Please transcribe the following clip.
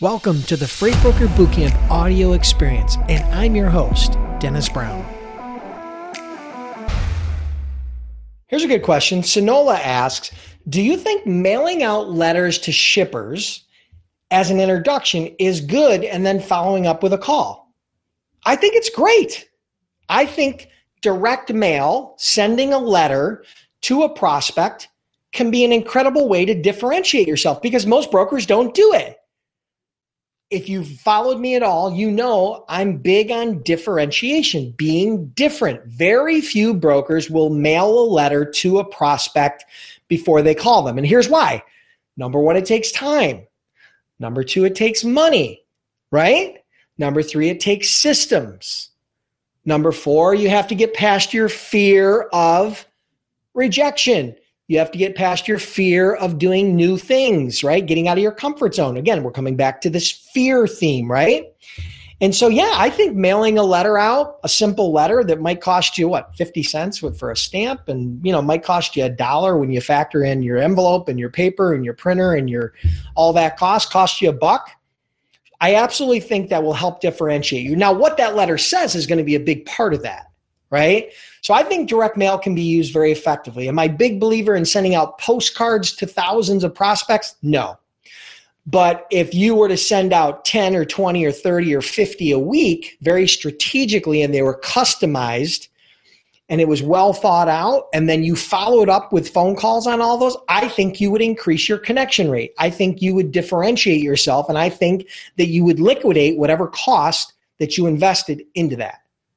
Welcome to the Freight Broker Bootcamp audio experience, and I'm your host, Dennis Brown. Here's a good question. Sonola asks Do you think mailing out letters to shippers as an introduction is good and then following up with a call? I think it's great. I think direct mail, sending a letter to a prospect, can be an incredible way to differentiate yourself because most brokers don't do it if you've followed me at all, you know I'm big on differentiation, being different. Very few brokers will mail a letter to a prospect before they call them. And here's why number one, it takes time. Number two, it takes money, right? Number three, it takes systems. Number four, you have to get past your fear of rejection. You have to get past your fear of doing new things, right? Getting out of your comfort zone. Again, we're coming back to this fear theme, right? And so, yeah, I think mailing a letter out, a simple letter that might cost you what, 50 cents for a stamp and, you know, might cost you a dollar when you factor in your envelope and your paper and your printer and your all that cost, cost you a buck. I absolutely think that will help differentiate you. Now, what that letter says is going to be a big part of that right? So I think direct mail can be used very effectively. Am I a big believer in sending out postcards to thousands of prospects? No. But if you were to send out 10 or 20 or 30 or 50 a week very strategically and they were customized and it was well thought out and then you followed up with phone calls on all those, I think you would increase your connection rate. I think you would differentiate yourself and I think that you would liquidate whatever cost that you invested into that.